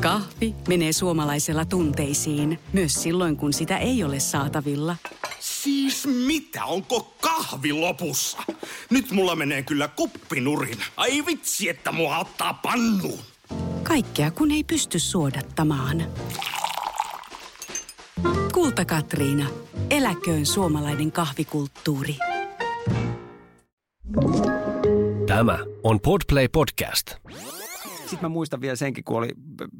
Kahvi menee suomalaisella tunteisiin, myös silloin kun sitä ei ole saatavilla. Siis mitä, onko kahvi lopussa? Nyt mulla menee kyllä kuppinurin. Ai vitsi, että mua ottaa pannuun. Kaikkea kun ei pysty suodattamaan. Kulta Katriina. Eläköön suomalainen kahvikulttuuri. Tämä on Podplay Podcast. Sitten mä muistan vielä senkin, kun oli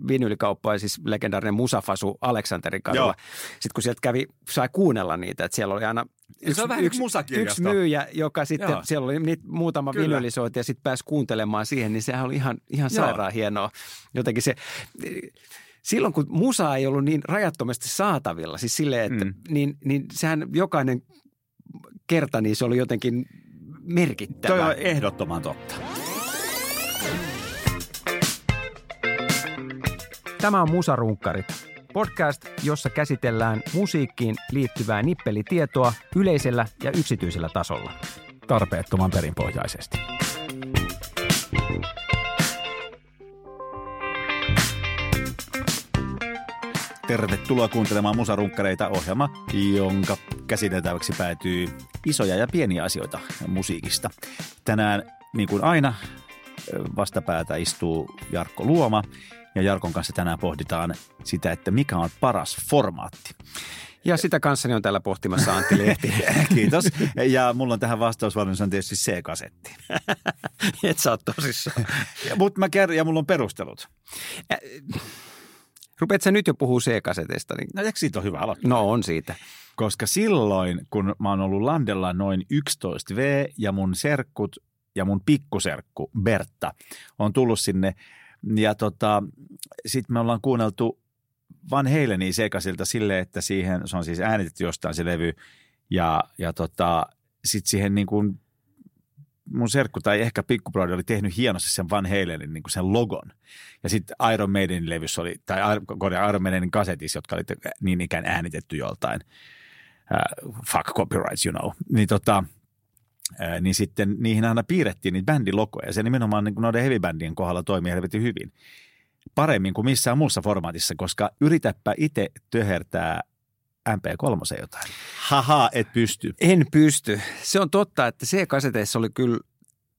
vinylikauppa ja siis legendaarinen Musafasu Aleksanterin kadulla. Sitten kun sieltä kävi, sai kuunnella niitä, että siellä oli aina Se on vähän niin musakirjasto. yksi myyjä, joka sitten, Joo. siellä oli niitä muutama Kyllä. vinylisointi ja sitten pääsi kuuntelemaan siihen, niin sehän oli ihan, ihan Joo. sairaan hienoa. Jotenkin se, silloin kun musa ei ollut niin rajattomasti saatavilla, siis silleen, että Mm. niin, niin sehän jokainen kerta, niin se oli jotenkin merkittävä. Toi on ehdottoman totta. Tämä on Musarunkkarit, podcast, jossa käsitellään musiikkiin liittyvää nippelitietoa yleisellä ja yksityisellä tasolla. Tarpeettoman perinpohjaisesti. Tervetuloa kuuntelemaan Musarunkkareita ohjelma, jonka käsiteltäväksi päätyy isoja ja pieniä asioita musiikista. Tänään, niin kuin aina, vastapäätä istuu Jarkko Luoma ja Jarkon kanssa tänään pohditaan sitä, että mikä on paras formaatti. Ja sitä kanssani on täällä pohtimassa Antti Lehti. Kiitos. Ja mulla on tähän vastausvalmius on tietysti C-kasetti. Et sä oot tosissaan. Mutta mä kerron, ja mulla on perustelut. Rupeat sä nyt jo puhuu C-kasetista? Niin... No eikö siitä ole hyvä aloittaa? No on siitä. Koska silloin, kun mä oon ollut Landella noin 11V ja mun serkkut ja mun pikkuserkku Bertta on tullut sinne ja tota, sitten me ollaan kuunneltu Van Halenia sekasilta sille, että siihen, se on siis äänitetty jostain se levy ja, ja tota, sitten siihen niin kuin mun serkku tai ehkä pikkubrodi oli tehnyt hienosti sen Van Halenin niin kuin sen logon. Ja sitten Iron Maidenin levyssä oli, tai Iron- Maidenin kasetissa, jotka oli niin ikään äänitetty joltain uh, fuck copyrights, you know. Niin, tota, niin sitten niihin aina piirrettiin niitä bändilogoja. Ja se nimenomaan niin kuin noiden heavy-bändien kohdalla toimii helvetin hyvin. Paremmin kuin missään muussa formaatissa, koska yritäpä itse töhertää MP3 jotain. Haha, et pysty. En pysty. Se on totta, että C-kaseteissa oli kyllä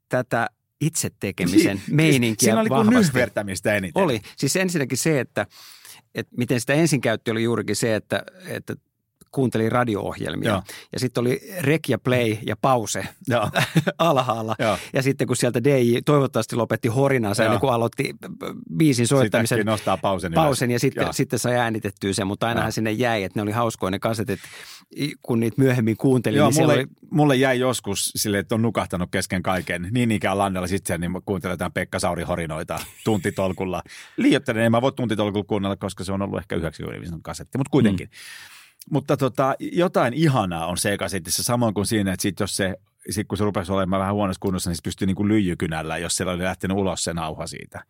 tätä itse tekemisen meininkiä Siinä oli kuin nyhvertämistä eniten. Oli. Siis ensinnäkin se, että, että miten sitä ensin käytti, oli juurikin se, että, että kuunteli radio-ohjelmia. Joo. Ja sitten oli rek ja play ja pause Joo. alhaalla. Joo. Ja sitten kun sieltä DJ toivottavasti lopetti horinansa ennen kuin aloitti biisin soittamisen Sitten nostaa pausen. pausen ja sitten, Joo. sitten sai äänitettyä sen, mutta ainahan Joo. sinne jäi, että ne oli hauskoja ne kasetit, kun niitä myöhemmin kuuntelin. Joo, niin mulle, oli, mulle jäi joskus sille, että on nukahtanut kesken kaiken. Niin ikään Landella sitten, niin jotain Pekka Sauri horinoita tuntitolkulla. Liioittelen, en mä voi tuntitolkulla kuunnella, koska se on ollut ehkä 90 kasetti, mutta kuitenkin. Mm. Mutta tota, jotain ihanaa on C-kasetissa, samoin kuin siinä, että sit jos se, sit kun se rupesi olemaan vähän huonossa kunnossa, niin se pystyi niin kuin lyijykynällä, jos siellä oli lähtenyt ulos se nauha siitä.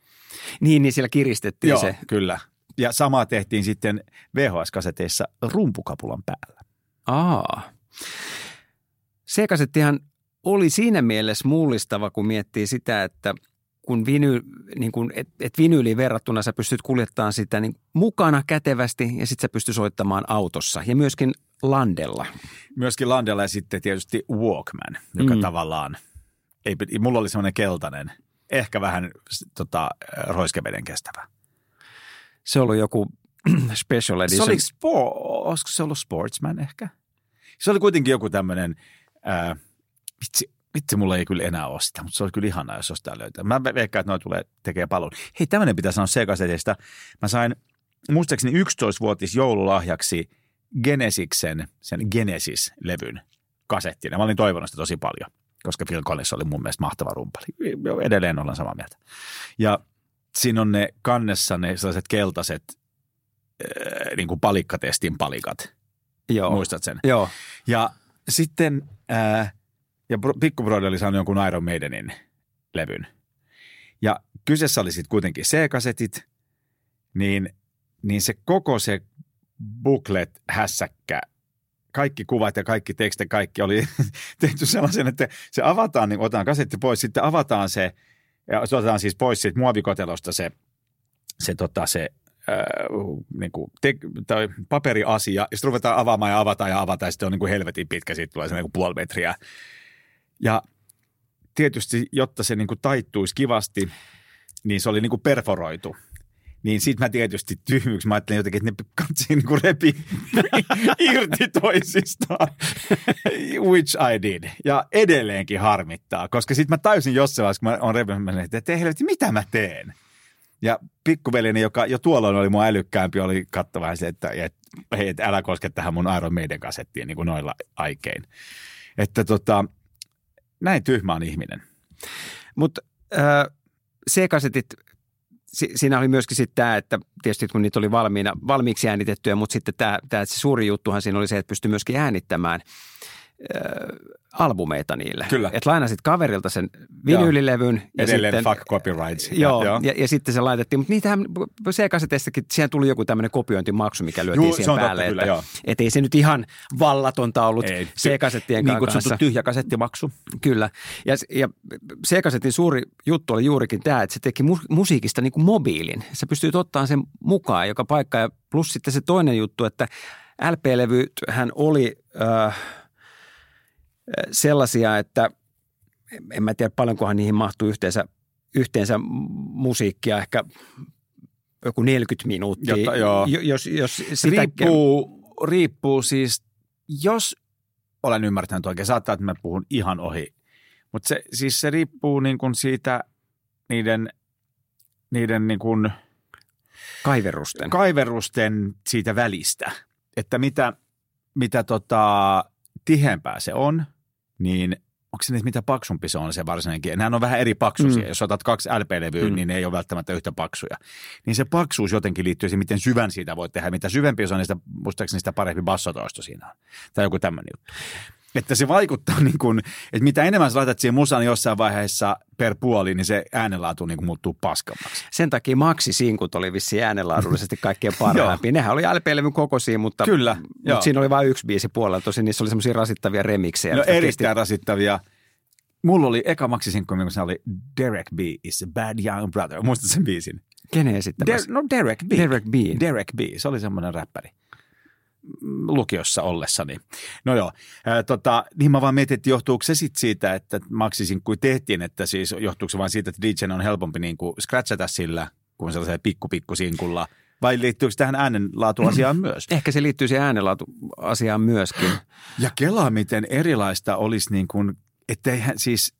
niin, niin siellä kiristettiin Joo, se. kyllä. Ja samaa tehtiin sitten VHS-kaseteissa rumpukapulan päällä. Aa. C-kasettihan oli siinä mielessä mullistava, kun miettii sitä, että kun viny, niin kun, et, et vinyyliin verrattuna sä pystyt kuljettamaan sitä niin mukana kätevästi ja sitten sä pystyt soittamaan autossa ja myöskin landella. Myöskin Landella ja sitten tietysti Walkman, joka Mm. tavallaan, ei, mulla oli semmoinen keltainen, ehkä vähän tota, roiskeveden kestävä. Se oli joku special edition. Se oli, spo, olisiko se ollut Sportsman ehkä? Se oli kuitenkin joku tämmöinen, vitsi, vitsi, mulla ei kyllä enää ole sitä, mutta se oli kyllä ihanaa, jos jostain löytää. Mä ve- veikkaan, että noi tulee tekee palun. Hei, tämmöinen pitää sanoa C-kasetista. Mä sain muistaakseni 11-vuotis joululahjaksi Genesiksen, sen Genesis-levyn kasettina. Mä olin toivonut sitä tosi paljon, koska Phil Collins oli mun mielestä mahtava rumpali. Edelleen ollaan samaa mieltä. Ja siinä on ne kannessa ne sellaiset keltaiset äh, niin kuin palikkatestin palikat. Joo. Muistat sen? Joo. Ja sitten, ää, ja pikkubrodi oli saanut jonkun Iron Maidenin levyn. Ja kyseessä oli sitten kuitenkin C-kasetit, niin, niin se koko se booklet, hässäkkä, kaikki kuvat ja kaikki tekstit, kaikki oli tehty sellaisen, että se avataan, niin otetaan kasetti pois, sitten avataan se, ja se otetaan siis pois siitä muovikotelosta se, se, tota, se niin kuin te, tai paperiasia, ja sitten ruvetaan avaamaan ja avataan ja avataan, ja sitten on niin kuin helvetin pitkä, siitä tulee semmoinen puoli metriä. Ja tietysti, jotta se niin kuin taittuisi kivasti, niin se oli niin kuin perforoitu. Niin sit mä tietysti tyhmyksi, mä ajattelin jotenkin, että ne katsi niin kuin repi irti toisistaan, which I did. Ja edelleenkin harmittaa, koska sit mä täysin jossain vaiheessa, kun mä oon repinyt, että helvetti, mitä mä teen? Ja pikkuveljeni, joka jo tuolloin oli mua älykkäämpi, oli katso vähän se, että, että hei, että älä koske tähän mun Iron Maiden kasettiin niin kuin noilla aikein. Että tota, näin tyhmä on ihminen. Mutta äh, C-kasetit, si- siinä oli myöskin sitten tämä, että tietysti kun niitä oli valmiina, valmiiksi äänitettyjä, mutta sitten tämä, tämä se suuri juttuhan siinä oli se, että pystyi myöskin äänittämään äh, albumeita niille. Kyllä. Että lainasit kaverilta sen vinyylilevyn. Ja Edelleen sitten, fuck copyrights. Joo, joo. Ja, ja, sitten se laitettiin, mutta niitähän C-kaseteistakin, siihen tuli joku tämmöinen kopiointimaksu, mikä lyötiin Juu, siihen totta, päälle. kyllä, että, joo. et ei se nyt ihan vallatonta ollut Ei. C-kasettien Niin kanssa. kutsuttu tyhjä kasettimaksu. Kyllä. Ja, ja C-kasetin suuri juttu oli juurikin tämä, että se teki mu- musiikista niin kuin mobiilin. Sä pystyt ottamaan sen mukaan joka paikka. Ja plus sitten se toinen juttu, että LP-levy hän oli äh, sellaisia, että en mä tiedä paljonkohan niihin mahtuu yhteensä, yhteensä musiikkia, ehkä joku 40 minuuttia. Jotta- joo. Jo- Jos, jos sitä, riippuu, riippuu siis, jos olen ymmärtänyt oikein, saattaa, että mä puhun ihan ohi, mutta se, siis se riippuu niin kuin siitä niiden, niiden niin kuin Kaiverusten. kaiverusten siitä välistä, että mitä, mitä tota, tiheämpää se on, niin onko se nyt mitä paksumpi se on se varsinainen kieli? Nehän on vähän eri paksuisia. Mm. Jos otat kaksi LP-levyä, mm. niin ne ei ole välttämättä yhtä paksuja. Niin se paksuus jotenkin liittyy siihen, miten syvän siitä voi tehdä. Mitä syvempi se on, niin sitä, muistaakseni sitä parempi bassotoisto siinä on. Tai joku tämmöinen juttu. Että se vaikuttaa niin kuin, että mitä enemmän sä laitat siihen musaan jossain vaiheessa per puoli, niin se äänenlaatu niin kuin muuttuu paskammaksi. Sen takia Maxi-sinkut oli vissiin äänenlaadullisesti kaikkein parhaimpia. Nehän oli LP-levyn kokoisia, mutta, Kyllä, mutta siinä oli vain yksi biisi puolella. Tosin niissä oli semmoisia rasittavia remiksejä. No erittäin rasittavia. Mulla oli eka maksisinkku, mikä se oli Derek B. is a bad young brother. Muistatko sen biisin? Kesti, kenen Der, esittämässä? no Derek B. Derek B. Derek B. Se oli semmoinen räppäri lukiossa ollessani. No joo, ää, tota, niin mä vaan mietin, että johtuuko se sitten siitä, että maksisinkkuja tehtiin, että siis johtuuko se vain siitä, että DJ on helpompi niin kuin scratchata sillä kuin sellaisella pikku pikku sinkulla, vai liittyykö tähän äänenlaatuasiaan myös? Ehkä se liittyy siihen äänenlaatu-asiaan myöskin. Ja kelaa, miten erilaista olisi niin kuin, että eihän siis,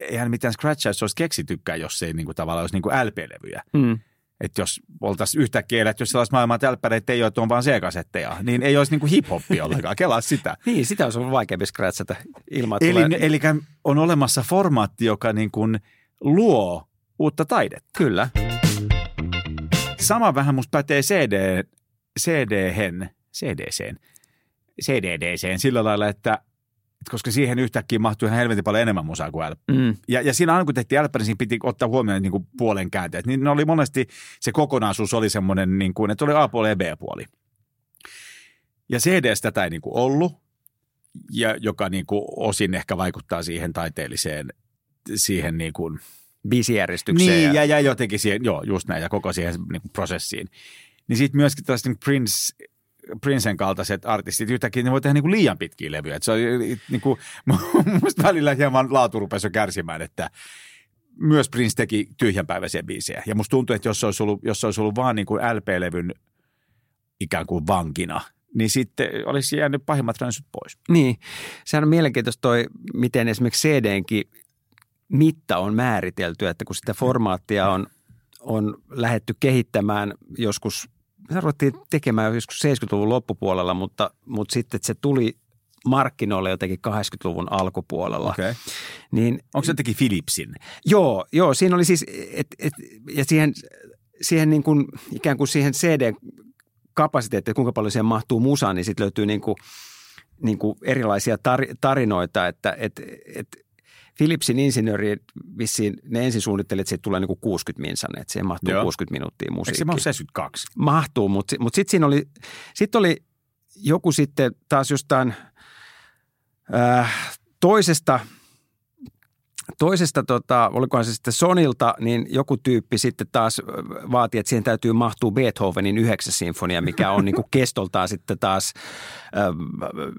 eihän mitään scratchaus olisi keksitykään, jos se ei niin kuin, tavallaan olisi niin kuin LP-levyjä. Mm. Että jos oltaisiin yhtäkkiä eletty jos sellaista maailmaa, että ei ole, että on vaan C-kasetteja, niin ei olisi niin kuin hip-hoppia ollenkaan. Kelaa sitä. Niin, sitä olisi ollut vaikeampi scratchata ilman, että Eli, tulee... eli on olemassa formaatti, joka niin kuin luo uutta taidetta. Kyllä. Sama vähän musta pätee CD, CD-hen, CDCen, CDDCen sillä lailla, että että koska siihen yhtäkkiä mahtuu ihan helvetin paljon enemmän musaa kuin LP. Mm. Ja, ja siinä aina kun tehtiin LP, niin siinä piti ottaa huomioon niin kuin puolen käänteet. Niin ne oli monesti, se kokonaisuus oli semmoinen, niin kuin, että oli A-puoli ja B-puoli. Ja CDs tätä ei niin kuin ollut, ja joka niin kuin osin ehkä vaikuttaa siihen taiteelliseen, siihen niin kuin, Biisijärjestykseen. niin, ja... ja, jotenkin siihen, joo, just näin, ja koko siihen niin kuin prosessiin. Niin sitten myöskin tällaiset niin Prince, Princen kaltaiset artistit, yhtäkkiä ne voi tehdä niin kuin liian pitkiä levyjä. Et se on niin kuin, musta välillä hieman laatu rupesi jo kärsimään, että myös Prince teki tyhjänpäiväisiä biisejä. Ja musta tuntuu, että jos se olisi ollut, jos se olisi ollut vaan niin kuin LP-levyn ikään kuin vankina, niin sitten olisi jäänyt pahimmat ränsyt pois. Niin, sehän on mielenkiintoista toi, miten esimerkiksi CDnkin mitta on määritelty, että kun sitä formaattia on, on lähetty kehittämään joskus, se ruvettiin tekemään joskus 70-luvun loppupuolella, mutta, mutta sitten se tuli markkinoille jotenkin 80-luvun alkupuolella. Okei. Niin Onko se teki Philipsin? Joo, joo, siinä oli siis, et, et, ja siihen, siihen niin kuin, ikään kuin siihen CD-kapasiteettiin, että kuinka paljon siihen mahtuu musaa, niin sitten löytyy niin kuin, niin kuin erilaisia tar, tarinoita, että et, et Philipsin insinööri vissiin, ne ensin suunnitteli, että siitä tulee niin kuin 60 minsan, että siihen mahtuu Joo. joo. 60 minuuttia Eikö musiikkia. se mahdu 72? Mahtuu, mutta, mutta sitten siinä oli, sit oli joku sitten taas jostain äh, toisesta toisesta, tota, olikohan se sitten Sonilta, niin joku tyyppi sitten taas vaati, että siihen täytyy mahtua Beethovenin yhdeksäs sinfonia, mikä on niin kuin kestoltaan sitten taas äh,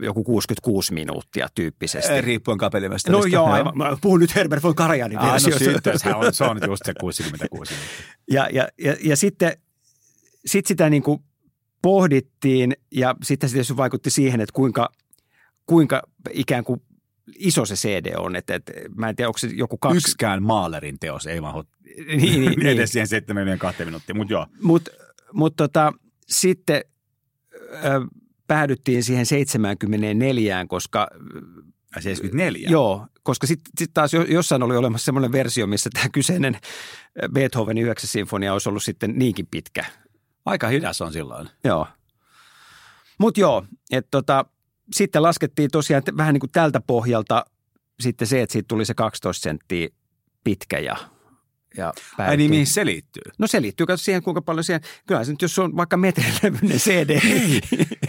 joku 66 minuuttia tyyppisesti. Riippuen kapellimesta. No joo, aivan. Mä puhun nyt Herbert von Karajanin Ah, no sitten se on, se on just se 66 Ja, ja, ja, ja sitten sit sitä niin kuin pohdittiin ja sitten se vaikutti siihen, että kuinka, kuinka ikään kuin iso se CD on. Että, että mä en tiedä, onko se joku kaksi. Yksikään maalerin teos ei mahdu Niin, niin, niin. edes siihen 72 minuuttia, mutta joo. Mutta mut tota, sitten ö, päädyttiin siihen 74, koska Ai 74? Joo, koska sitten sit taas jo- jossain oli olemassa semmoinen versio, missä tämä kyseinen Beethovenin 9. sinfonia olisi ollut sitten niinkin pitkä. Aika hidas on silloin. Joo. Mutta joo, että tota, sitten laskettiin tosiaan vähän niin kuin tältä pohjalta sitten se, että siitä tuli se 12 senttiä pitkä ja, ja Ai niin, mihin se liittyy? No se liittyy katso siihen, kuinka paljon siihen, kyllä se nyt jos on vaikka metrilevyinen CD. Hei,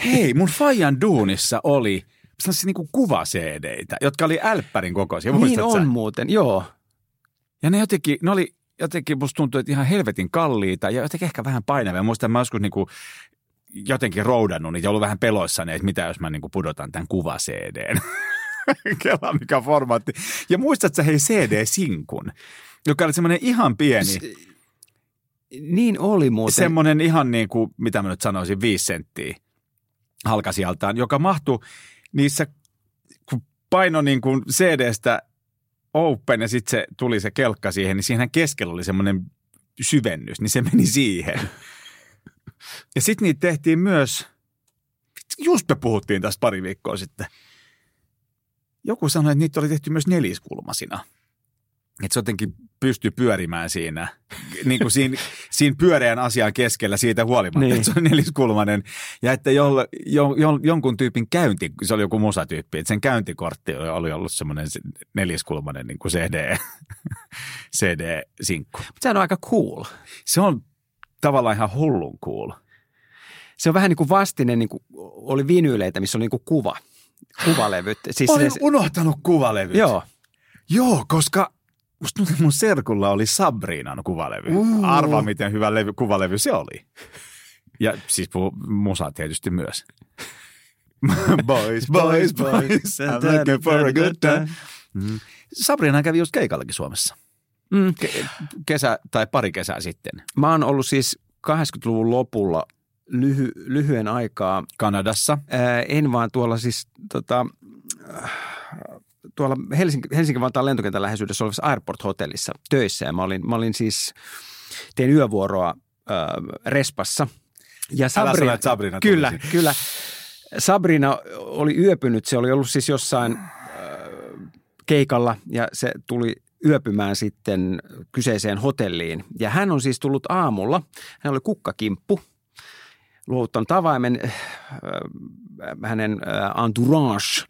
hei, mun Fajan duunissa oli sellaisia niinku kuva-CDitä, jotka oli älppärin kokoisia. niin muistatko sä? on muuten, joo. Ja ne jotenkin, ne oli jotenkin musta tuntui, että ihan helvetin kalliita ja jotenkin ehkä vähän painavia. Muistan, mä joskus niinku jotenkin roudannut niitä ja ollut vähän peloissani, että mitä jos mä niinku pudotan tämän kuva-CDn. Kela mikä formaatti. Ja muistatko sä hei CD-sinkun, joka oli semmoinen ihan pieni, Niin oli muuten. semmoinen ihan niin kuin, mitä mä nyt sanoisin, viisi senttiä halkasijaltaan, joka mahtui niissä, kun paino niin kuin CD-stä open ja sitten se tuli se kelkka siihen, niin siihen keskellä oli semmoinen syvennys, niin se meni siihen. Ja sitten niitä tehtiin myös, just me puhuttiin tästä pari viikkoa sitten. Joku sanoi, että niitä oli tehty myös neliskulmasina. Että se jotenkin pystyy pyörimään siinä, niin kuin siinä, siinä pyöreän asian keskellä siitä huolimatta, Niin. että se on neliskulmanen. Ja että jolle, jo, jo, jonkun tyypin käynti, se oli joku musatyyppi, että sen käyntikortti oli ollut semmoinen se neliskulmanen niin kuin CD, CD-sinkku. Mutta sehän on aika cool. Se on tavallaan ihan hullun cool. Se on vähän niin kuin vastine, niin kuin oli vinyyleitä, missä oli niin kuin kuva, kuvalevyt. Siis Olen se, unohtanut kuvalevyt. joo, Joo, koska musta mun serkulla oli Sabrinan kuvalevy. Uh. Arvaa, miten hyvä levy, kuvalevy se oli. Ja siis musa tietysti myös. boys, boys, boys, I'm looking for a good time. Mm. Sabrina kävi just keikallakin Suomessa. Mm. Ke- kesä tai pari kesää sitten. Mä oon ollut siis 80-luvun lopulla lyhy, lyhyen aikaa, Kanadassa. ää, en vaan tuolla siis tota, tuolla Helsinki, Helsinki-Vantaan lentokentän läheisyydessä olevassa Airport-hotellissa töissä. Ja mä olin, mä olin siis, tein yövuoroa äh, Respassa. Ja sano, että Sabrina Kyllä, siitä. kyllä. Sabrina oli yöpynyt, se oli ollut siis jossain keikalla ja se tuli yöpymään sitten kyseiseen hotelliin. Ja hän on siis tullut aamulla, hän oli kukkakimppu, luovuttanut avaimen, äh, hänen äh, entourage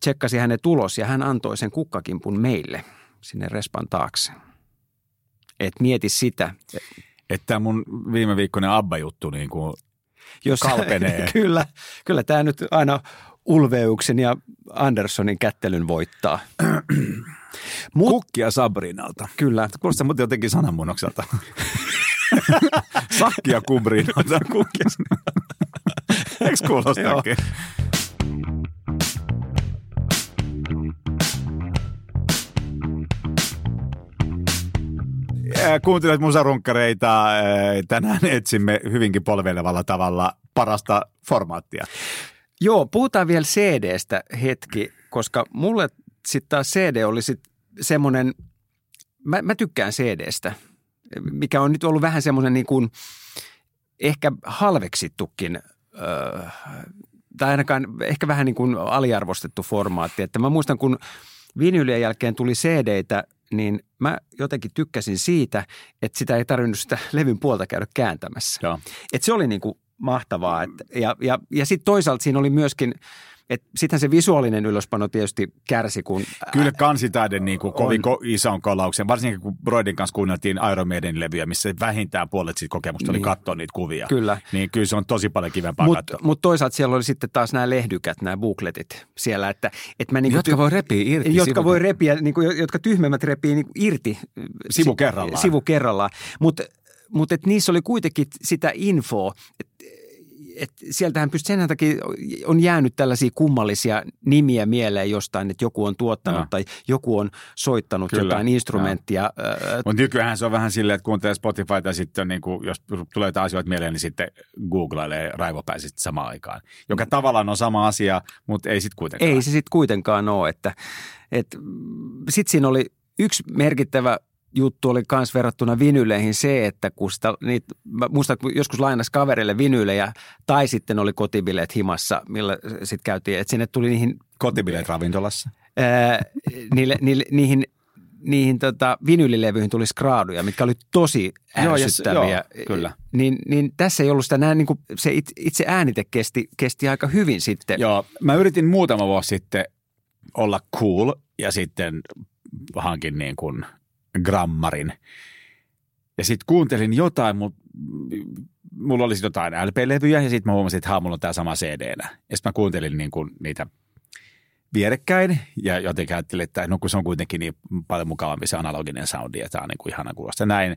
tsekkasi hänen tulos ja hän antoi sen kukkakimpun meille sinne respan taakse. Et mieti sitä. Että mun viime viikkoinen Abba-juttu niin kuin Jos, Kalpenee. kyllä, kyllä tämä nyt aina Ulveuksen ja Anderssonin kättelyn voittaa. Mut, kukkia Sabrinalta. kyllä, Kuulostaa muuten jotenkin sananmuunnokselta. Sakkia kubrinalta. Kukkia. Eikö kuulostakin? Ää, Kuuntelet musarunkkareita. Ää, Tänään etsimme hyvinkin polveilevalla tavalla parasta formaattia. Joo, puhutaan vielä CDstä hetki, koska mulle sitten taas CD oli sitten semmoinen, mä, mä tykkään CDstä, mikä on nyt ollut vähän semmoinen niin kuin ehkä halveksittukin, öö, tai ainakaan ehkä vähän niin kuin aliarvostettu formaatti. Että mä muistan, kun vinylien jälkeen tuli CDitä, niin mä jotenkin tykkäsin siitä, että sitä ei tarvinnut sitä levyn puolta käydä kääntämässä. Joo. Et se oli niin kuin mahtavaa. Et, ja ja, ja sitten toisaalta siinä oli myöskin, Sittenhän se visuaalinen ylöspano tietysti kärsi, kun... Kyllä kansitaide niin kuin kovin ko- ison kolauksen, varsinkin kun Broidin kanssa kuunneltiin Iron Maiden levyä, missä vähintään puolet siitä kokemusta niin. oli katsoa niitä kuvia. Kyllä. Niin kyllä se on tosi paljon kivempaa Mutta mut toisaalta siellä oli sitten taas nämä lehdykät, nämä bookletit siellä, että, että mä niin Jotka voi repiä irti. Jotka sivu... voi repiä, niin kuin, jotka tyhmemmät repii niin irti. Sivu kerrallaan. Sivu kerrallaan. Mutta mutta niissä oli kuitenkin sitä infoa, että et sieltähän pystyy sen takia on jäänyt tällaisia kummallisia nimiä mieleen jostain, että joku on tuottanut no. tai joku on soittanut Kyllä, jotain instrumenttia. Mutta nykyään se on vähän silleen, että kuuntelee Spotifyta ja sitten niin kuin, jos tulee jotain asioita mieleen, niin sitten googlailee raivopäisesti samaan aikaan. Joka tavallaan on sama asia, mutta ei sitten kuitenkaan. Ei se sitten kuitenkaan ole. Että, että, sitten siinä oli yksi merkittävä juttu oli myös verrattuna vinyleihin se, että kun sitä, niitä, muistan, kun joskus lainas kaverille vinylejä tai sitten oli kotibileet himassa, millä sitten käytiin, että sinne tuli niihin... Kotibileet ravintolassa? Ää, niille, niille, niihin niihin tota, vinylilevyihin tuli skraaduja, mitkä oli tosi ärsyttäviä. Joo, joo, kyllä. Niin, niin tässä ei ollut sitä näin, niin kuin se itse äänite kesti, kesti aika hyvin sitten. Joo, mä yritin muutama vuosi sitten olla cool ja sitten hankin niin kuin grammarin. Ja sitten kuuntelin jotain, mutta mulla oli jotain LP-levyjä ja sitten mä huomasin, että mulla on tämä sama CD-nä. Ja sitten mä kuuntelin niin kuin niitä vierekkäin ja jotenkin ajattelin, että no kun se on kuitenkin niin paljon mukavampi se analoginen soundi ja tämä on niin kuin ihana kuulosta näin.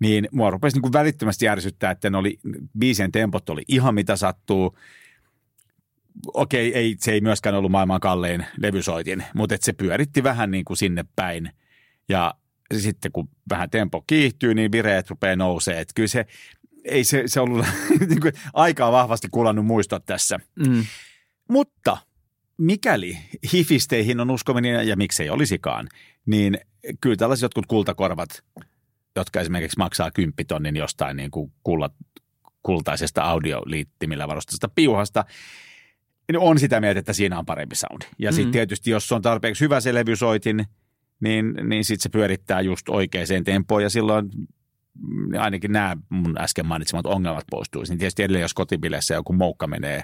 Niin mua rupesi niin kuin välittömästi järsyttää, että ne oli, biisien tempot oli ihan mitä sattuu. Okei, ei, se ei myöskään ollut maailman kallein levysoitin, mutta että se pyöritti vähän niin kuin sinne päin. Ja sitten kun vähän tempo kiihtyy, niin vireet rupeaa nousee. Että kyllä se, ei se, se ollut niin kuin, aikaa vahvasti kulannut muistot tässä. Mm. Mutta mikäli hifisteihin on uskominen ja miksei olisikaan, niin kyllä tällaiset jotkut kultakorvat, jotka esimerkiksi maksaa kymppitonnin jostain niin kuin kullat, kultaisesta audioliittimillä varustasta piuhasta, niin on sitä mieltä, että siinä on parempi soundi. Ja mm-hmm. sitten tietysti, jos on tarpeeksi hyvä se levysoitin – niin, niin sitten se pyörittää just oikeaan tempoon ja silloin ainakin nämä mun äsken mainitsemat ongelmat poistuisi. Niin tietysti edelleen, jos kotibileissä joku moukka menee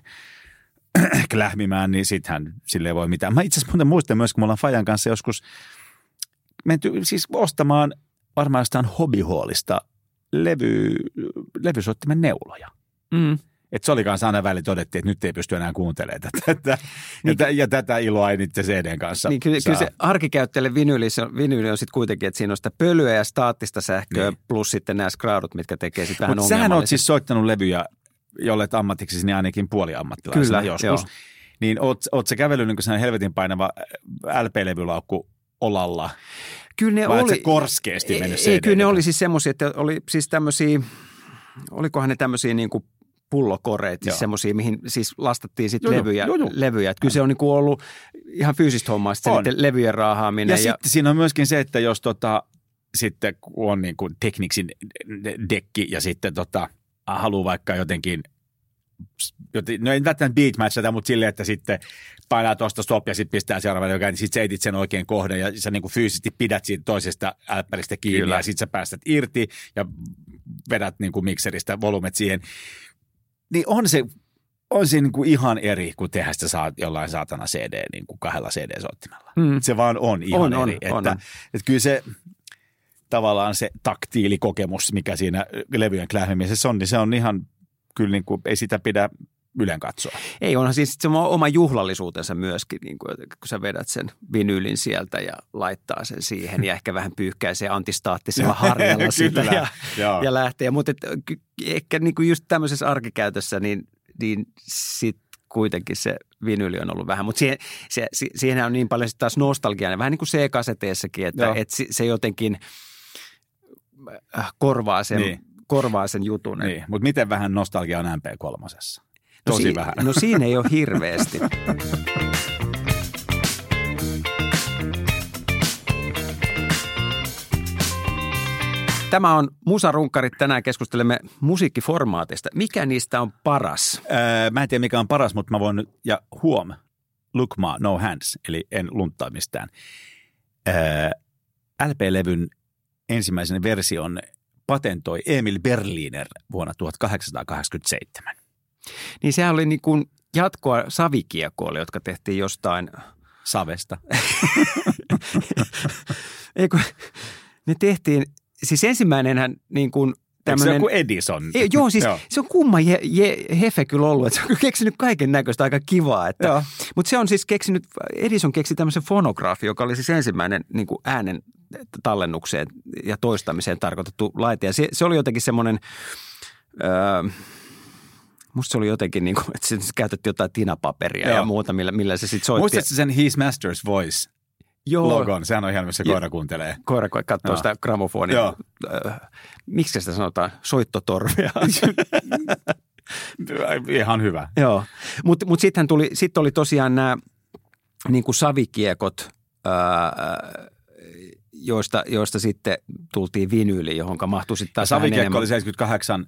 klähmimään, niin sittenhän sille ei voi mitään. Mä itse asiassa muistan myös, kun me ollaan Fajan kanssa joskus menty siis ostamaan varmaan jostain hobbyhuolista levy, levysoittimen neuloja. Mm. Et se oli kanssa aina väli todettiin, että nyt ei pysty enää kuuntelemaan tätä. Niin, ja, ja tätä iloa ei niiden CDn kanssa niin, kyllä, kyllä se arkikäyttäjälle vinyyli, vinyyli on sitten kuitenkin, että siinä on sitä pölyä ja staattista sähköä niin. plus sitten nämä scroudut, mitkä tekee sitten vähän Mut sähän oot siis soittanut levyjä, jolle ammatiksi niin ainakin puoli ammattilaisena kyllä, joskus. Joo. Niin oot, oot sä kävellyt niin helvetin painava LP-levylaukku olalla? Kyllä ne Vai oli. se korskeasti mennyt Ei, kyllä ne oli siis semmoisia, että oli siis tämmöisiä, olikohan ne tämmöisiä niin kuin pullokoreet, siis semmoisia, mihin siis lastattiin sitten levyjä. Joo, joo. levyjä. Että kyllä se on niin kuin ollut ihan fyysistä hommaa sitten levyjen raahaaminen. Ja, ja sitten siinä on myöskin se, että jos tota, sitten kun on niin kuin Tekniksin dekki ja sitten tota, haluaa vaikka jotenkin no ei välttämättä beatmatchata, mutta silleen, että sitten painaa tuosta stop ja sitten pistää seuraavan joka, niin sitten sä etit sen oikein kohden ja sä niin kuin fyysisesti pidät siitä toisesta älppäristä kiinni Kyllä. ja sitten sä päästät irti ja vedät niin kuin mikseristä volumet siihen niin on se, on se niin kuin ihan eri, kun tehdä sitä saat jollain saatana CD niin kuin kahdella CD-soittimella. Mm. Se vaan on ihan on, eri. On, että, on. Että kyllä se tavallaan se taktiilikokemus, mikä siinä levyjen klähmimisessä on, niin se on ihan kyllä niin kuin, ei sitä pidä ylen katsoa. Ei, onhan siis se oma juhlallisuutensa myöskin, niin kuin, kun sä vedät sen vinylin sieltä ja laittaa sen siihen ja ehkä vähän pyyhkäisee antistaattisella harjalla sitä ja, ja lähtee. Mutta et, ehkä niin kuin just tämmöisessä arkikäytössä, niin, niin sit kuitenkin se vinyli on ollut vähän. Mutta siihen, se, siihen on niin paljon taas nostalgiaa, vähän niin kuin C-kaseteissakin, että et se jotenkin äh, korvaa sen, niin. korvaa sen jutun. Niin, mutta miten vähän nostalgia on MP3? Tosi no, si- vähän. No siinä ei ole hirveästi. Tämä on Musarunkkarit. Tänään keskustelemme musiikkiformaatista. Mikä niistä on paras? Öö, mä en tiedä mikä on paras, mutta mä voin nyt, ja huom, Lukma, no hands, eli en lunttaa mistään. Öö, LP-levyn ensimmäisen version patentoi Emil Berliner vuonna 1887. Niin sehän oli niin kuin jatkoa savikiekoille, jotka tehtiin jostain, Savesta. ei kun, ne tehtiin, siis ensimmäinenhän niin kuin Eikö se tämmöinen... joku Edison? Ei, joo, siis joo. se on kumma je, je, hefe kyllä ollut, että se on keksinyt kaiken näköistä aika kivaa. Että, mutta se on siis keksinyt, Edison keksi tämmöisen fonografi, joka oli siis ensimmäinen niin kuin äänen tallennukseen ja toistamiseen tarkoitettu laite. Ja se, se oli jotenkin semmoinen, öö, musta se oli jotenkin niin kuin, että se käytettiin jotain tinapaperia Joo. ja muuta, millä, millä se sitten soitti. Muistatko sen His Master's Voice Joo, logon? Sehän on ihan, missä koira kuuntelee. koira katsoo Joo. sitä gramofonia. Joo. Öö, miksi sitä sanotaan? Soittotorvea. Ihan hyvä. Joo, mutta mut sitten tuli, sit oli tosiaan nämä niin kuin savikiekot, ää, joista, joista sitten tultiin vinyyliin, johon mahtui sitten taas Savikiekko oli 78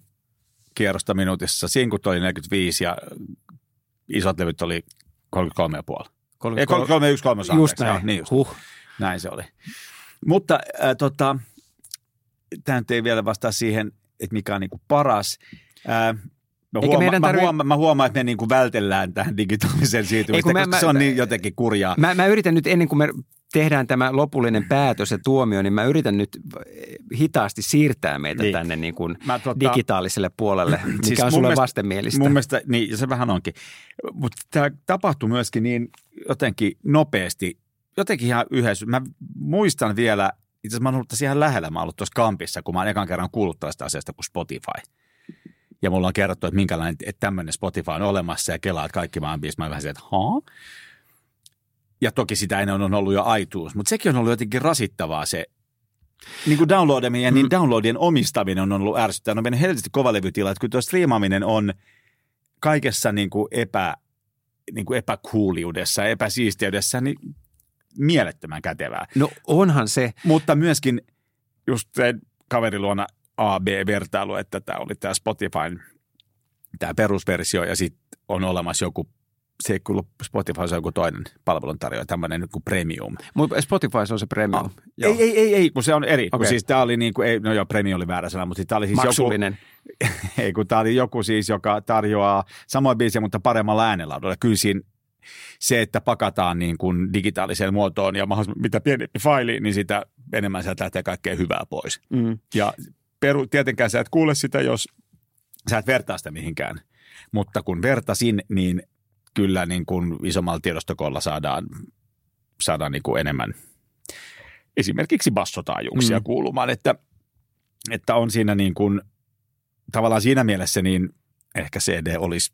kierrosta minuutissa, sinkut oli 45 ja isot levyt oli 33,5. Ei, 31 kolmasosa. Just anteeksi. näin. Joo, Niin just. Huh. Näin se oli. Mutta äh, tota, tämä nyt ei vielä vastaa siihen, että mikä on niinku paras. Äh, Mä, Eikä huoma- meidän mä, tarvi- huoma- mä huomaan, että me niinku vältellään tähän digitaaliseen siirtymistä, koska mä- se on niin jotenkin kurjaa. Mä, mä yritän nyt ennen kuin me tehdään tämä lopullinen päätös ja tuomio, niin mä yritän nyt hitaasti siirtää meitä Niin. tänne niin kuin Mä tota- digitaaliselle puolelle, mikä Siis on sulle mielestä- vastenmielistä. Mun mielestä, niin se vähän onkin. Mutta tämä tapahtui myöskin niin jotenkin nopeasti, jotenkin ihan yhdessä. Mä muistan vielä, itse asiassa mä oon ollut tässä ihan lähellä, mä oon ollut tuossa kampissa, kun mä oon ekan kerran kuullut tästä asiasta kuin Spotify. Ja mulla on kerrottu, että minkälainen, että tämmöinen Spotify on olemassa ja kelaa, että kaikki vaan biisit. Mä vähän se, että haa? Ja toki sitä ennen on ollut jo iTunes, mutta sekin on ollut jotenkin rasittavaa se niin kuin downloadaminen ja niin Mm. downloadien omistaminen on ollut ärsyttävää. On mennyt helvetti kova levytila, että kun tuo striimaaminen on kaikessa niin kuin epä, niin kuin epäkuuliudessa epäsiisteydessä, niin mielettömän kätevää. No onhan se. Mutta myöskin just se kaveriluona A-B-vertailu, että tämä oli tämä Spotifyn tämä perusversio ja sitten on olemassa joku, se ei kuulu Spotify, se on joku toinen palveluntarjoaja, tämmöinen niin kuin premium. Mut Spotify se on se premium. Ah, Joo. Ei, ei, ei, ei, kun se on eri. Kun Okei. siis tämä oli niin kuin, ei, no joo, premium oli väärä sana, mutta tämä oli siis Maksullinen. joku, ei kun tämä oli joku siis, joka tarjoaa samoja biisejä, mutta paremmalla äänenlaadulla. Kyllä siinä se, että pakataan niin kuin digitaaliseen muotoon ja mahdollisimman mitä pienempi faili, niin sitä enemmän sieltä lähtee kaikkea hyvää pois. Mm. Ja peru, tietenkään sä et kuule sitä, jos sä et vertaa sitä mihinkään. Mutta kun vertasin, niin kyllä niin kuin isommalla tiedostokolla saadaan, saadaan niin kuin enemmän esimerkiksi bassotaajuuksia Mm. kuulumaan, että, että on siinä niin kuin, tavallaan siinä mielessä niin ehkä CD olisi,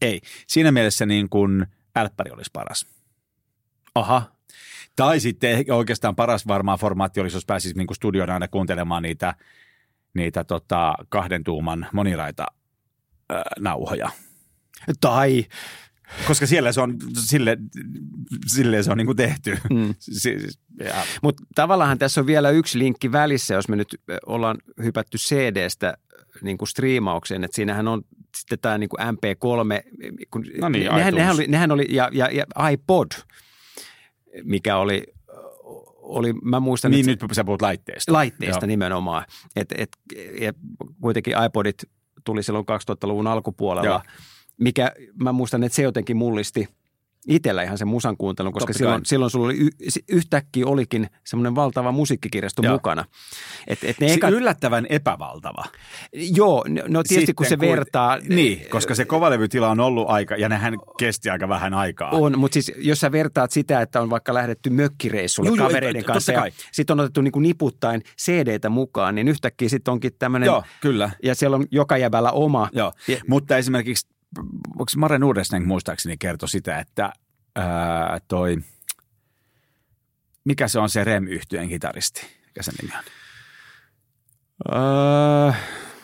ei, siinä mielessä niin kuin älppäri olisi paras. Aha. Tai sitten oikeastaan paras varmaan formaatti olisi, jos pääsisi niin studioon aina kuuntelemaan niitä, niitä tota, kahden tuuman moniraita ää, nauhoja. Tai Koska siellä se on, sille, sille se on niin kuin tehty. Mm. Siis, Mutta tavallaan tässä on vielä yksi linkki välissä, jos me nyt ollaan hypätty CD-stä niin kuin striimaukseen, että siinähän on sitten tämä niin kuin MP3, kun, No niin, nehän, iTunes. nehän oli, nehän oli ja, ja, ja iPod, mikä oli, oli mä muistan, niin että nyt sä puhut laitteesta. laitteesta Joo. nimenomaan, että et, ja kuitenkin iPodit tuli silloin 2000-luvun alkupuolella, Joo. Mikä mä muistan, että se jotenkin mullisti itsellä ihan sen musan kuuntelun, koska Totta silloin, kai. silloin sulla oli y, yhtäkkiä olikin semmoinen valtava musiikkikirjasto Joo. mukana. Et, et ne eka, yllättävän epävaltava. joo, no no tietysti kun se Sitten vertaa. Niin, koska se kovalevytila on ollut aika, ja nehän kesti aika vähän aikaa. On, mutta siis jos sä vertaat sitä, että on vaikka lähdetty mökkireissulle Joo, joo, kavereiden totta kanssa ja sitten on otettu niinku niputtain CD-tä mukaan, niin yhtäkkiä sitten onkin tämmöinen, Joo, kyllä. ja siellä on joka jävällä oma. Joo, Ja- mutta esimerkiksi, onko Mare Nordesnäng muistaakseni kertoi sitä, että ää, toi, mikä se on se rem yhtyeen kitaristi, mikä sen nimi on? Uh,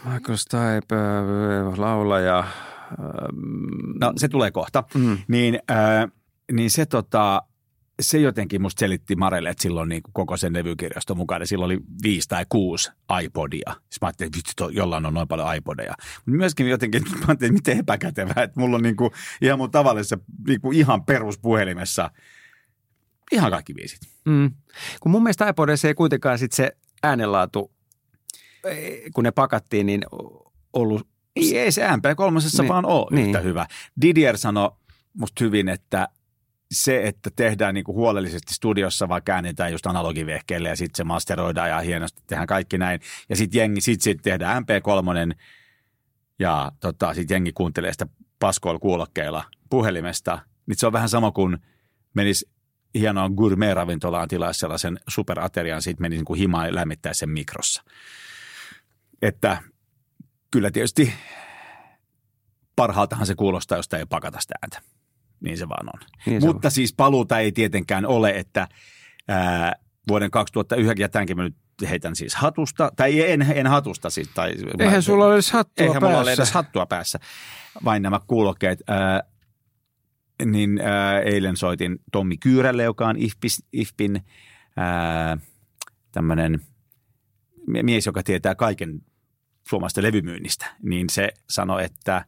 Michael Stipe, äh, laulaja. No se tulee kohta. Mm. Niin, ää, niin se tota, se jotenkin musta selitti Marelle, että silloin niin koko sen levykirjasto mukana. Silloin oli viisi tai kuusi iPodia. Sitten mä ajattelin, että jollain on noin paljon iPodeja. Mutta myöskin jotenkin, mä ajattelin, että miten epäkätevää, että mulla on niin kuin, ihan mun tavallisessa niin kuin ihan peruspuhelimessa ihan kaikki viisit. Mm. Kun mun mielestä iPodissa ei kuitenkaan sit se äänenlaatu, eh, kun ne pakattiin, niin ollut Ei, ei se MP3 Niin, vaan ole niin. yhtä hyvä. Didier sanoi musta hyvin, että se, että tehdään niinku huolellisesti studiossa, vaan käännetään just analogivehkeelle ja sitten se masteroidaan ja hienosti tehdään kaikki näin. Ja sitten jengi, sitten sit tehdään MP3 ja tota, sitten jengi kuuntelee sitä paskoilla kuulokkeilla puhelimesta. Niin se on vähän sama kuin menisi hienoon gourmet-ravintolaan tilaa sellaisen superaterian, sitten menisi niin himaan ja lämmittää sen mikrossa. Että kyllä tietysti parhaaltahan se kuulostaa, jos ei pakata sitä ääntä. Niin se vaan on. Niin Mutta siis paluuta ei tietenkään ole, että ää, vuoden 2009, ja tämänkin mä nyt heitän siis hatusta, tai en, en hatusta siis. Tai, Eihän sulla ole edes hattua Eihän mulla ole päässä. edes hattua päässä, vain nämä kuulokkeet. Ää, niin ää, eilen soitin Tommi Kyyrälle, joka on IFPIS, IFPin tämmöinen mies, joka tietää kaiken suomalaista levymyynnistä, niin se sanoi, että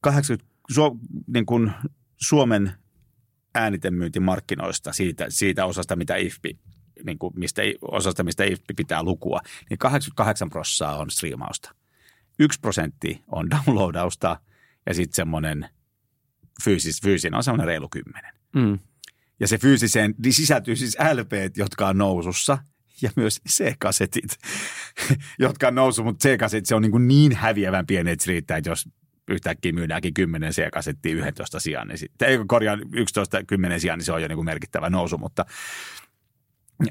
80, Su, niin kuin Suomen äänitemyyntimarkkinoista, siitä, siitä osasta, mitä IFPI, niin kuin mistä, osasta, mistä IFPI pitää lukua, niin 88 prosenttia on striimausta. Yksi prosentti on downloadausta ja sitten semmoinen fyysis, fyysinen on semmoinen reilu kymmenen. Mm. Ja se fyysiseen niin sisältyy siis LP, jotka on nousussa ja myös C-kasetit, jotka on noussut, mutta C-kasetit se on niin, kuin niin häviävän pieni, että se riittää, että jos yhtäkkiä myydäänkin 10 C-kasettia 11 sijaan, niin sitten, ei korjaan 11 10 sijaan, niin se on jo niin kuin merkittävä nousu, mutta,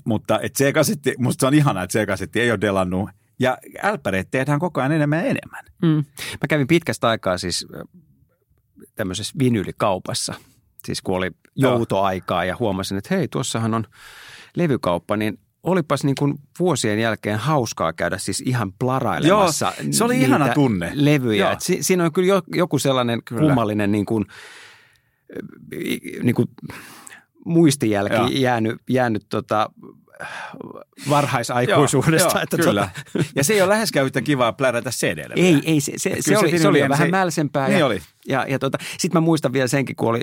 mutta et C-kasetti, musta se on ihanaa, että C-kasetti ei ole delannut ja älppäreet tehdään koko ajan enemmän ja enemmän. Mm. Mä kävin pitkästä aikaa siis tämmöisessä vinylikaupassa, siis kun oli joutoaikaa ja huomasin, että hei, tuossahan on levykauppa, niin olipas niin kuin vuosien jälkeen hauskaa käydä siis ihan plarailemassa Joo, se oli ihana tunne. levyjä. Joo. Et si- siinä on kyllä jo, joku sellainen Kyllä. kummallinen niin kuin, niin kuin muistijälki Joo. jäänyt, jäänyt tota, varhaisaikuisuudesta. Joo, että kyllä. Tota, Ja se ei ole läheskään yhtä kivaa plärätä CD-levyä. ei, ei se, se, se, oli, se vinyli oli on vähän se- mälsempää. Niin ja, oli. Ja, ja tota, sitten mä muistan vielä senkin, kun oli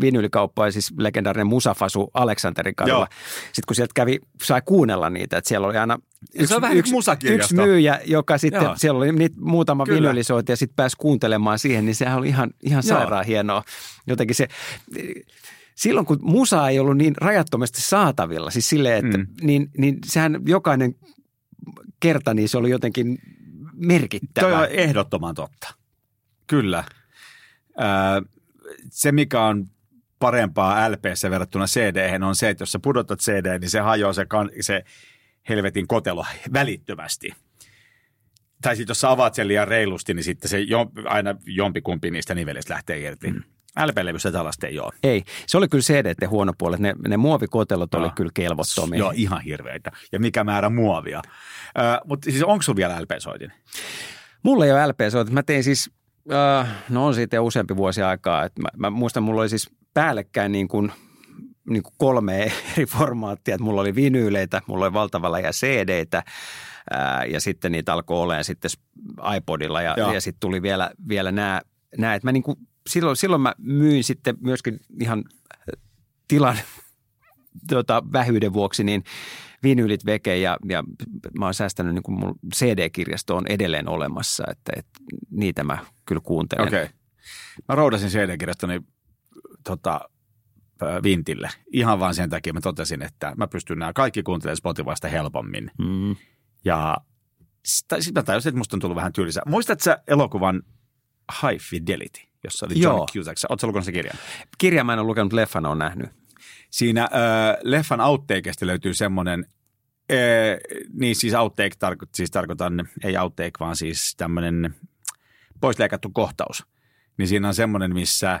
vinylikauppa ja siis legendaarinen Musafasu Aleksanterin kadulla. Joo. Sitten kun sieltä kävi, sai kuunnella niitä, että siellä oli aina Se on vähän yksi, kuin musakirjasto. yksi myyjä, joka sitten, Joo. siellä oli niitä muutama Kyllä. vinylisointi ja sitten pääsi kuuntelemaan siihen, niin sehän oli ihan, ihan Joo. sairaan hienoa. Jotenkin se, silloin kun musa ei ollut niin rajattomasti saatavilla, siis silleen, että Mm. niin, niin sehän jokainen kerta, niin se oli jotenkin merkittävä. Toi on ehdottoman totta. Kyllä. Ää, se, mikä on parempaa LPssä verrattuna cd on se, että jos sä pudotat CD, niin se hajoaa se, kan, se helvetin kotelo välittömästi. Tai sitten jos sä avaat sen liian reilusti, niin sitten se jo, aina jompikumpi niistä nivelistä lähtee irti. Mm. LP-levyssä tällaista ei ole. Ei, se oli kyllä CD huono puolet. Ne, ne muovikotelot oli Joo. kyllä kelvottomia. Joo, ihan hirveitä. Ja mikä määrä muovia. Mutta siis onko sulla vielä LP-soitin? Mulla ei ole LP soita. Mä tein siis, äh, no on siitä jo useampi vuosi aikaa. Et mä, mä muistan, mulla oli siis päällekkäin niin kuin, niin kuin kolme eri formaattia. Et mulla oli vinyyleitä, mulla oli valtava läjä CD-tä ää, ja sitten niitä alkoi olemaan sitten iPodilla ja, Joo. ja sitten tuli vielä, vielä nämä, nämä että mä niin kuin, silloin, silloin mä myin sitten myöskin ihan tilan tota, vähyyden vuoksi, niin vinyylit veke ja, ja mä oon säästänyt, niin kuin mun CD-kirjasto on edelleen olemassa, että, että niitä mä kyllä kuuntelen. Okei. Okay. Mä roudasin CD-kirjastoni tota, ö, Vintille. Ihan vaan sen takia mä totesin, että mä pystyn nämä kaikki kuuntelemaan Spotifysta helpommin. Mm. Ja sitten mä tajusin, että musta on tullut vähän tylsää. Muistatko sä elokuvan High Fidelity, jossa oli John. Cusack? Sä lukenut sen kirjan? Kirja mä en ole lukenut, leffan on nähnyt. Siinä äh, leffan outtakeista löytyy semmoinen, äh, niin siis outtake, tarko, siis tarkoitan, ei outtake, vaan siis tämmöinen poisleikattu kohtaus. Niin siinä on semmoinen, missä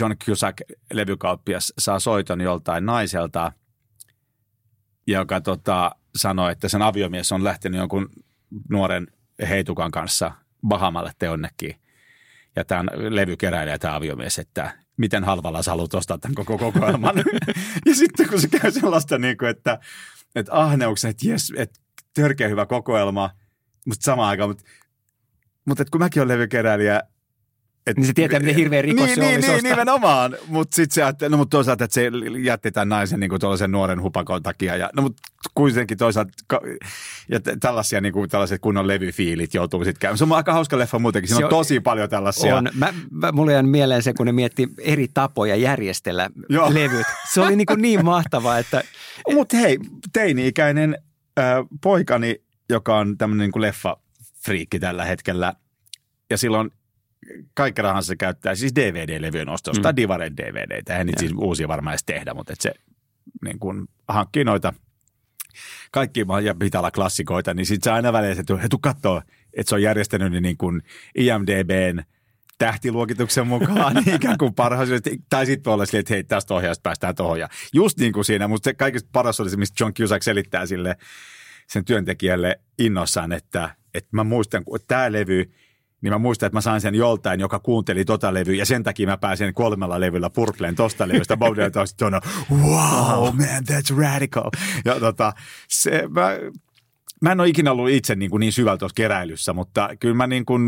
John Cusack, levykauppias, saa soiton joltain naiselta, joka tota, sanoi, että sen aviomies on lähtenyt jonkun nuoren heitukan kanssa Bahamalle te jonnekin. Ja tämä levykeräilijä, tämä aviomies, että miten halvalla sä haluat ostaa tämän koko kokoelman. ja sitten kun se käy sellaista, niin kuin, että, että ahneuksen, että jes, että törkeä hyvä kokoelma, mutta samaan aikaan, mutta, mutta että kun mäkin olen levykeräilijä, Et, Niin se tietää, miten hirveä rikos niin, se niin, olisi niin, ostaa. nimenomaan. Mutta sitten se, ajattelee- no, mut toisaalta, että se jätti tämän naisen niin tuollaisen nuoren hupakon takia. Ja, no mutta kuitenkin toisaalta, ja tällaisia niin kuin, tällaiset kunnon levyfiilit joutuu sitten käymään. Se on aika hauska leffa muutenkin. Siinä Se on on- tosi paljon tällaisia. On. Mä, mä, mulle jää mieleen se, kun ne mietti eri tapoja järjestellä Joo. levyt. Se oli niin, kuin niin mahtavaa, että Mutta hei, teini-ikäinen äh, poikani, joka on tämmöinen niin leffa-friikki tällä hetkellä, ja silloin kaikki rahansa se käyttää siis DVD-levyjen ostosta, mm. Divaren DVDtä. Eihän niitä siis uusia varmaan edes tehdä, mutta et se niin kun hankkii noita kaikki ja pitää olla klassikoita, niin sitten se aina väliin, että he tuu kattoo, että se on järjestänyt ne niin kuin IMDBn tähtiluokituksen mukaan niin ikään kuin parhaasti. Tai sitten voi olla silleen, että hei, tästä ohjaajasta päästään tuohon. Ja just niin kuin siinä, mutta se kaikista paras oli se, mistä John Cusack selittää sille sen työntekijälle innossaan, että, että mä muistan, kun tämä levy, niin mä muistan, että mä sain sen joltain, joka kuunteli tota levyä, ja sen takia mä pääsen kolmella levyllä purpleen tosta levystä. Bob Dylan taas wow, man, that's radical. Ja tota, se, mä, mä en ole ikinä ollut itse niin, kuin niin syvällä tuossa keräilyssä, mutta kyllä mä niin kuin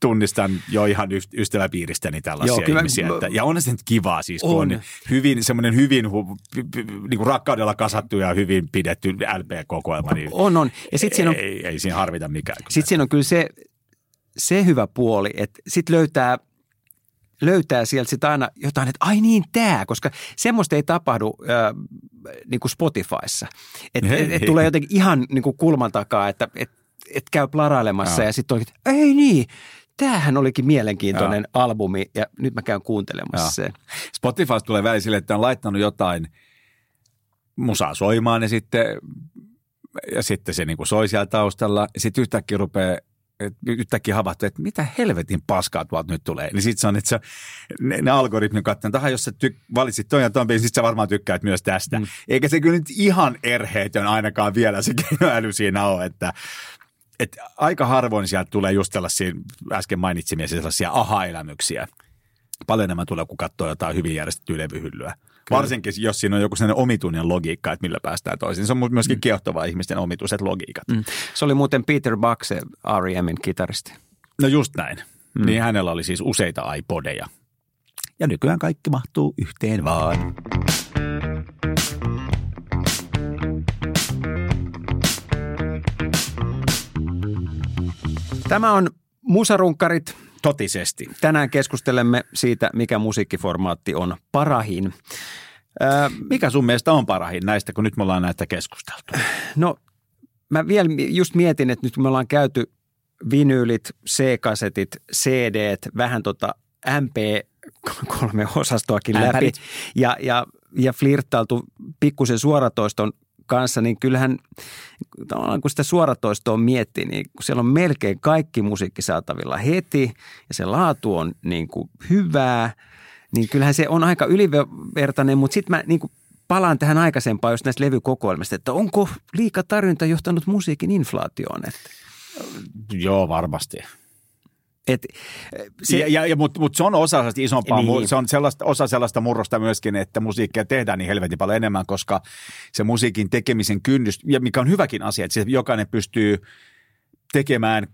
tunnistan jo ihan yst- ystäväpiiristäni tällaisia Joo, kyllä ihmisiä. Että, ja on se nyt kivaa siis, kun on, On. hyvin, semmoinen hyvin hu, niin kuin rakkaudella kasattu ja hyvin pidetty LP-kokoelma. Niin on, on. Ja sitten siinä on ei, ei siinä harvita mikään. Sitten siinä on kyllä se, se hyvä puoli, että sitten löytää, löytää sieltä sit aina jotain, että ai niin tämä, koska semmoista ei tapahdu äh, niin kuin Spotifyssa. Että et, et tulee jotenkin ihan niin kuin kulman takaa, että et, et käy plarailemassa Joo. ja sitten että ei niin, tämähän olikin mielenkiintoinen albumi ja nyt mä käyn kuuntelemassa Joo. sen. Spotifysta tulee välillä sille, että on laittanut jotain musaa soimaan ja sitten, ja sitten se niin kuin soi siellä taustalla. Ja sitten yhtäkkiä rupeaa et yhtäkkiä havahtuu, että mitä helvetin paskaa tuolta nyt tulee. Niin sitten se on, että se, ne, ne algoritmi katsoo, että jos sä tyk, valitsit ton ja ton biisin, sit sä varmaan tykkäät myös tästä. Mm. Eikä se kyllä nyt ihan erheetön ainakaan vielä se keinoäly siinä ole, että et aika harvoin sieltä tulee just tällaisia äsken mainitsimia sellaisia aha-elämyksiä. Paljon enemmän tulee, kun katsoo jotain hyvin järjestettyä levyhyllyä. Varsinkin, jos siinä on joku sellainen omituinen logiikka, että millä päästään toisiin. Se on myöskin mm. kiehtovaa ihmisten omituiset logiikat. Mm. Se oli muuten Peter Buck, se R.E.Min kitaristi. No just näin. Mm. Niin hänellä oli siis useita iPodeja. Ja nykyään kaikki mahtuu yhteen vaan. Tämä on Musarunkkarit. Totisesti. Tänään keskustelemme siitä, mikä musiikkiformaatti on parahin. Öö, Mikä sun mielestä on parahin näistä, kun nyt me ollaan näitä keskusteltu? no, mä vielä just mietin, että nyt me ollaan käyty vinyylit, C-kasetit, CD, vähän tota MP3-osastoakin läpi Ämpärit. ja, ja, ja flirttailtu pikkusen suoratoiston kanssa, niin kyllähän kun sitä suoratoistoa miettii, niin kun siellä on melkein kaikki musiikki saatavilla heti ja se laatu on niin kuin hyvää, niin kyllähän se on aika ylivertainen, mutta sitten mä niin kuin palaan tähän aikaisempaan just näistä levykokoelmista, että onko liika tarjonta johtanut musiikin inflaatioon? Että, Joo, varmasti. Et, Se, ja, ja, ja, mutta mut se on osa sellaista isompaa, Niin. niin. se on sellaista, osa sellaista murrosta myöskin, että musiikkia tehdään niin helvetin paljon enemmän, koska se musiikin tekemisen kynnys, ja mikä on hyväkin asia, että se jokainen pystyy tekemään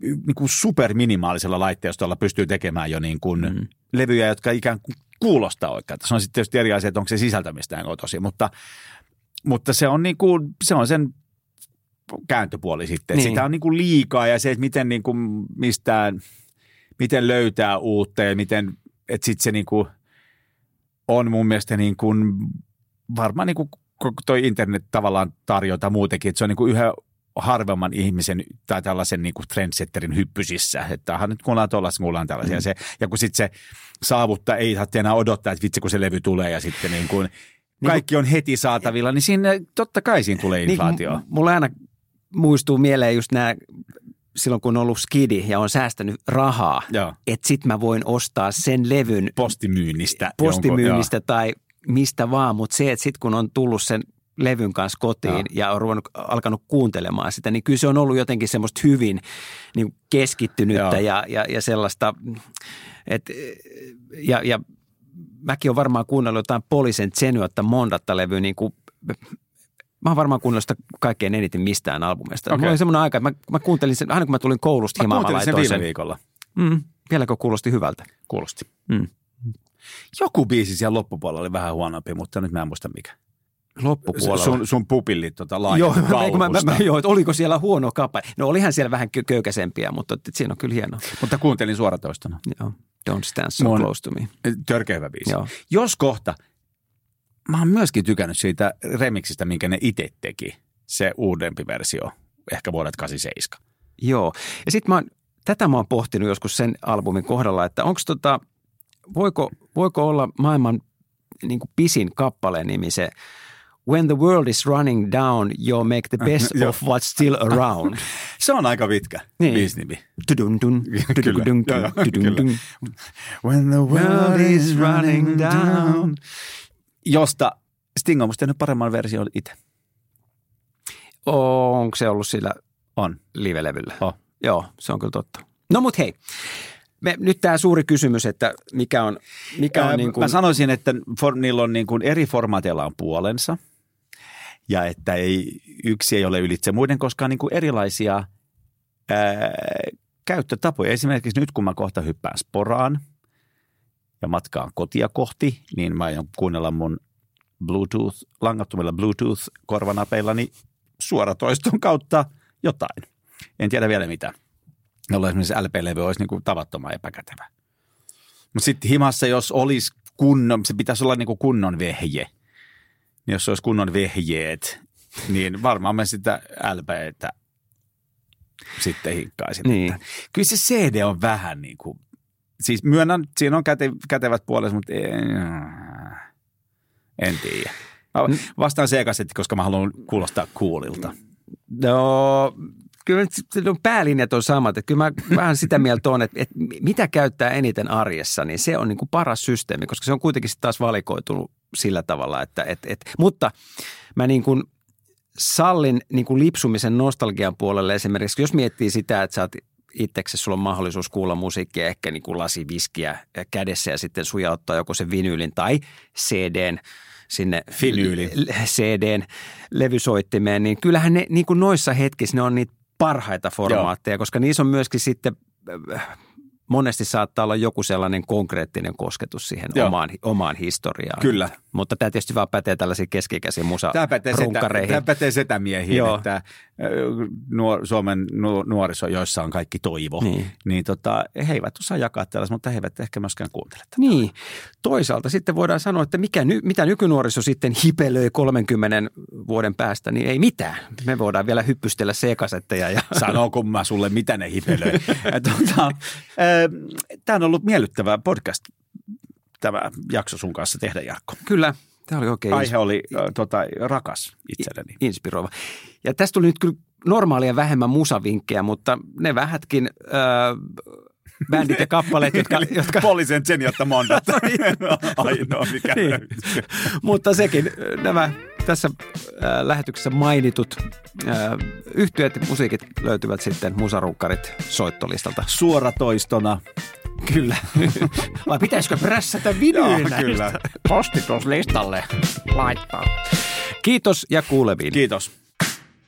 niin kuin superminimaalisella laitteistolla pystyy tekemään jo niin kuin mm. levyjä, jotka ikään kuin kuulostaa oikein. Se on sitten tietysti eri asia, että onko se sisältämistään tosi, mutta, mutta se on niin kuin, se on sen kääntöpuoli sitten. Niin. Niin. Sitä on niin kuin liikaa ja se, että miten niin kuin mistään, miten löytää uutta ja miten, että sitten se niin kuin on mun mielestä niin kuin, varmaan niin kuin toi internet tavallaan tarjota muutenkin, että se on niin kuin yhä harvemman ihmisen tai tällaisen niin kuin trendsetterin hyppysissä, että nyt kuullaan tuollaista, kuullaan tällaisia. Mm. Se, ja kun sitten se saavuttaa, ei tarvitse enää odottaa, että vitsi kun se levy tulee ja sitten niin kuin kaikki on heti saatavilla, niin siinä totta kai siinä tulee inflaatio. Niin, m- mulle aina muistuu mieleen just nämä, silloin kun on ollut skidi ja on säästänyt rahaa, että sit mä voin ostaa sen levyn Postimyynnistä. postimyynnistä tai mistä vaan, mutta se, että sitten kun on tullut sen levyn kanssa kotiin Joo. ja on ruvennut, alkanut kuuntelemaan sitä, niin kyllä se on ollut jotenkin semmoista hyvin niin keskittynyttä ja, ja, ja sellaista, että ja, ja mäkin olen varmaan kuunnellut jotain Polisen Zenuatta Mondatta levyä niin kuin Mä oon varmaan kuunnellut sitä kaikkein eniten mistään albumista. Okay. Mulla oli semmoinen aika, että mä, mä kuuntelin sen, aina kun mä tulin koulusta Mä himaan, mä sen laitoin viime sen. viikolla. Mm. Vieläkö kuulosti hyvältä? Kuulosti. Mm. Joku biisi siellä loppupuolella oli vähän huonompi, mutta nyt mä en muista mikä. Loppupuolella. Sun, sun pupillit tota Joo, mä, mä, mä, joo, oliko siellä huono kappale? No olihan siellä vähän kö- köykäisempiä, mutta siinä on kyllä hieno. Mutta kuuntelin suoratoistona. Joo. Don't stand so close to me. Törkeä hyvä biisi. Joo. Jos kohta, mä oon myöskin tykännyt siitä remixistä, minkä ne itse teki. Se uudempi versio, ehkä vuodet 87. Joo. Ja sitten mä oon, tätä mä oon pohtinut joskus sen albumin kohdalla, että onko tota, voiko, voiko olla maailman niin kuin pisin kappaleen nimi se When the world is running down, you make the best of what's still around. Se on aika pitkä Niin. tudun-dun. When the world is running down. Josta Sting on musta tehnyt paremman version itse. Onko se ollut sillä On. live-levyllä? Oh. Joo, se on kyllä totta. No mut hei, me, nyt tämä suuri kysymys, että mikä on, mikä on Ää, niin kuin, Mä sanoisin, että for, niillä on niin kuin eri formaateilla on puolensa ja että ei, yksi ei ole ylitse muiden, koska on niin kuin erilaisia ää, käyttötapoja. Esimerkiksi nyt kun mä kohta hyppään sporaan ja matkaan kotia kohti, niin mä aion kuunnella mun Bluetooth, langattomilla Bluetooth-korvanapeillani suoratoiston kautta jotain. En tiedä vielä mitä. Jolloin esimerkiksi LP-levy olisi niin kuin tavattoman epäkätevä. Mutta sitten himassa, jos olisi kunnon, se pitäisi olla niin kuin kunnon vehje. Niin jos se olisi kunnon vehjeet, niin varmaan mä sitä LPtä sitten hinkkaisin. Niin. Että Kyllä se CD on vähän niin kuin, siis myönnän, siinä on käte, kätevät puolensa, mutta en, en tiedä. Mä vastaan C-kasetti, koska mä haluan kuulostaa coolilta. No, kyllä on päälinjat on samat. Että kyllä mä vähän sitä mieltä on, että, että mitä käyttää eniten arjessa, niin se on niin kuin paras systeemi, koska se on kuitenkin sitten taas valikoitunut sillä tavalla. Että, että, että, mutta mä niin kuin sallin niin kuin lipsumisen nostalgian puolelle esimerkiksi, jos miettii sitä, että sä oot itseksesi, sulla on mahdollisuus kuulla musiikkia, ehkä niin kuin lasi viskiä kädessä ja sitten sujauttaa joko se vinyylin tai CDn sinne Finyyli. l- CDn levysoittimeen, niin kyllähän ne niin kuin noissa hetkissä ne on niitä parhaita formaatteja, koska niissä on myöskin sitten monesti saattaa olla joku sellainen konkreettinen kosketus siihen Joo. omaan, omaan historiaan. Kyllä. Mutta tämä tietysti vaan pätee tällaisiin keski-ikäisiin musa Tämä pätee, setä, tämä pätee setämiehiin, Joo. että nuor, Suomen nu, nuoriso, joissa on kaikki toivo, Niin. niin, tota, he eivät osaa jakaa tällaista, mutta he eivät ehkä myöskään kuuntele tätä. Niin. Toisaalta sitten voidaan sanoa, että mikä mitä nykynuoriso sitten hipelöi 30 vuoden päästä, niin ei mitään. Me voidaan vielä hyppystellä C-kasetteja. Ja... Sano kun mä sulle, mitä ne hipelöi. Ja tota, Tämä on ollut miellyttävä podcast, tämä jakso sun kanssa tehdä, Jarkko. Kyllä, tämä oli oikein Aihe oli ö, tota, rakas itselleni. inspiroiva. Ja tästä tuli nyt kyllä normaalia vähemmän musavinkkejä, mutta ne vähätkin äh, bändit ja kappaleet, jotka, jotka Poliisen sen, jotta monta. Ainoa mikä Niin. mutta sekin äh, nämä tässä äh, lähetyksessä mainitut äh, yhtyöt ja musiikit löytyvät sitten musarukkarit soittolistalta. Suoratoistona. Kyllä. Vai pitäisikö prässätä vinyynä? kyllä. Postituslistalle laittaa. Kiitos ja kuuleviin. Kiitos.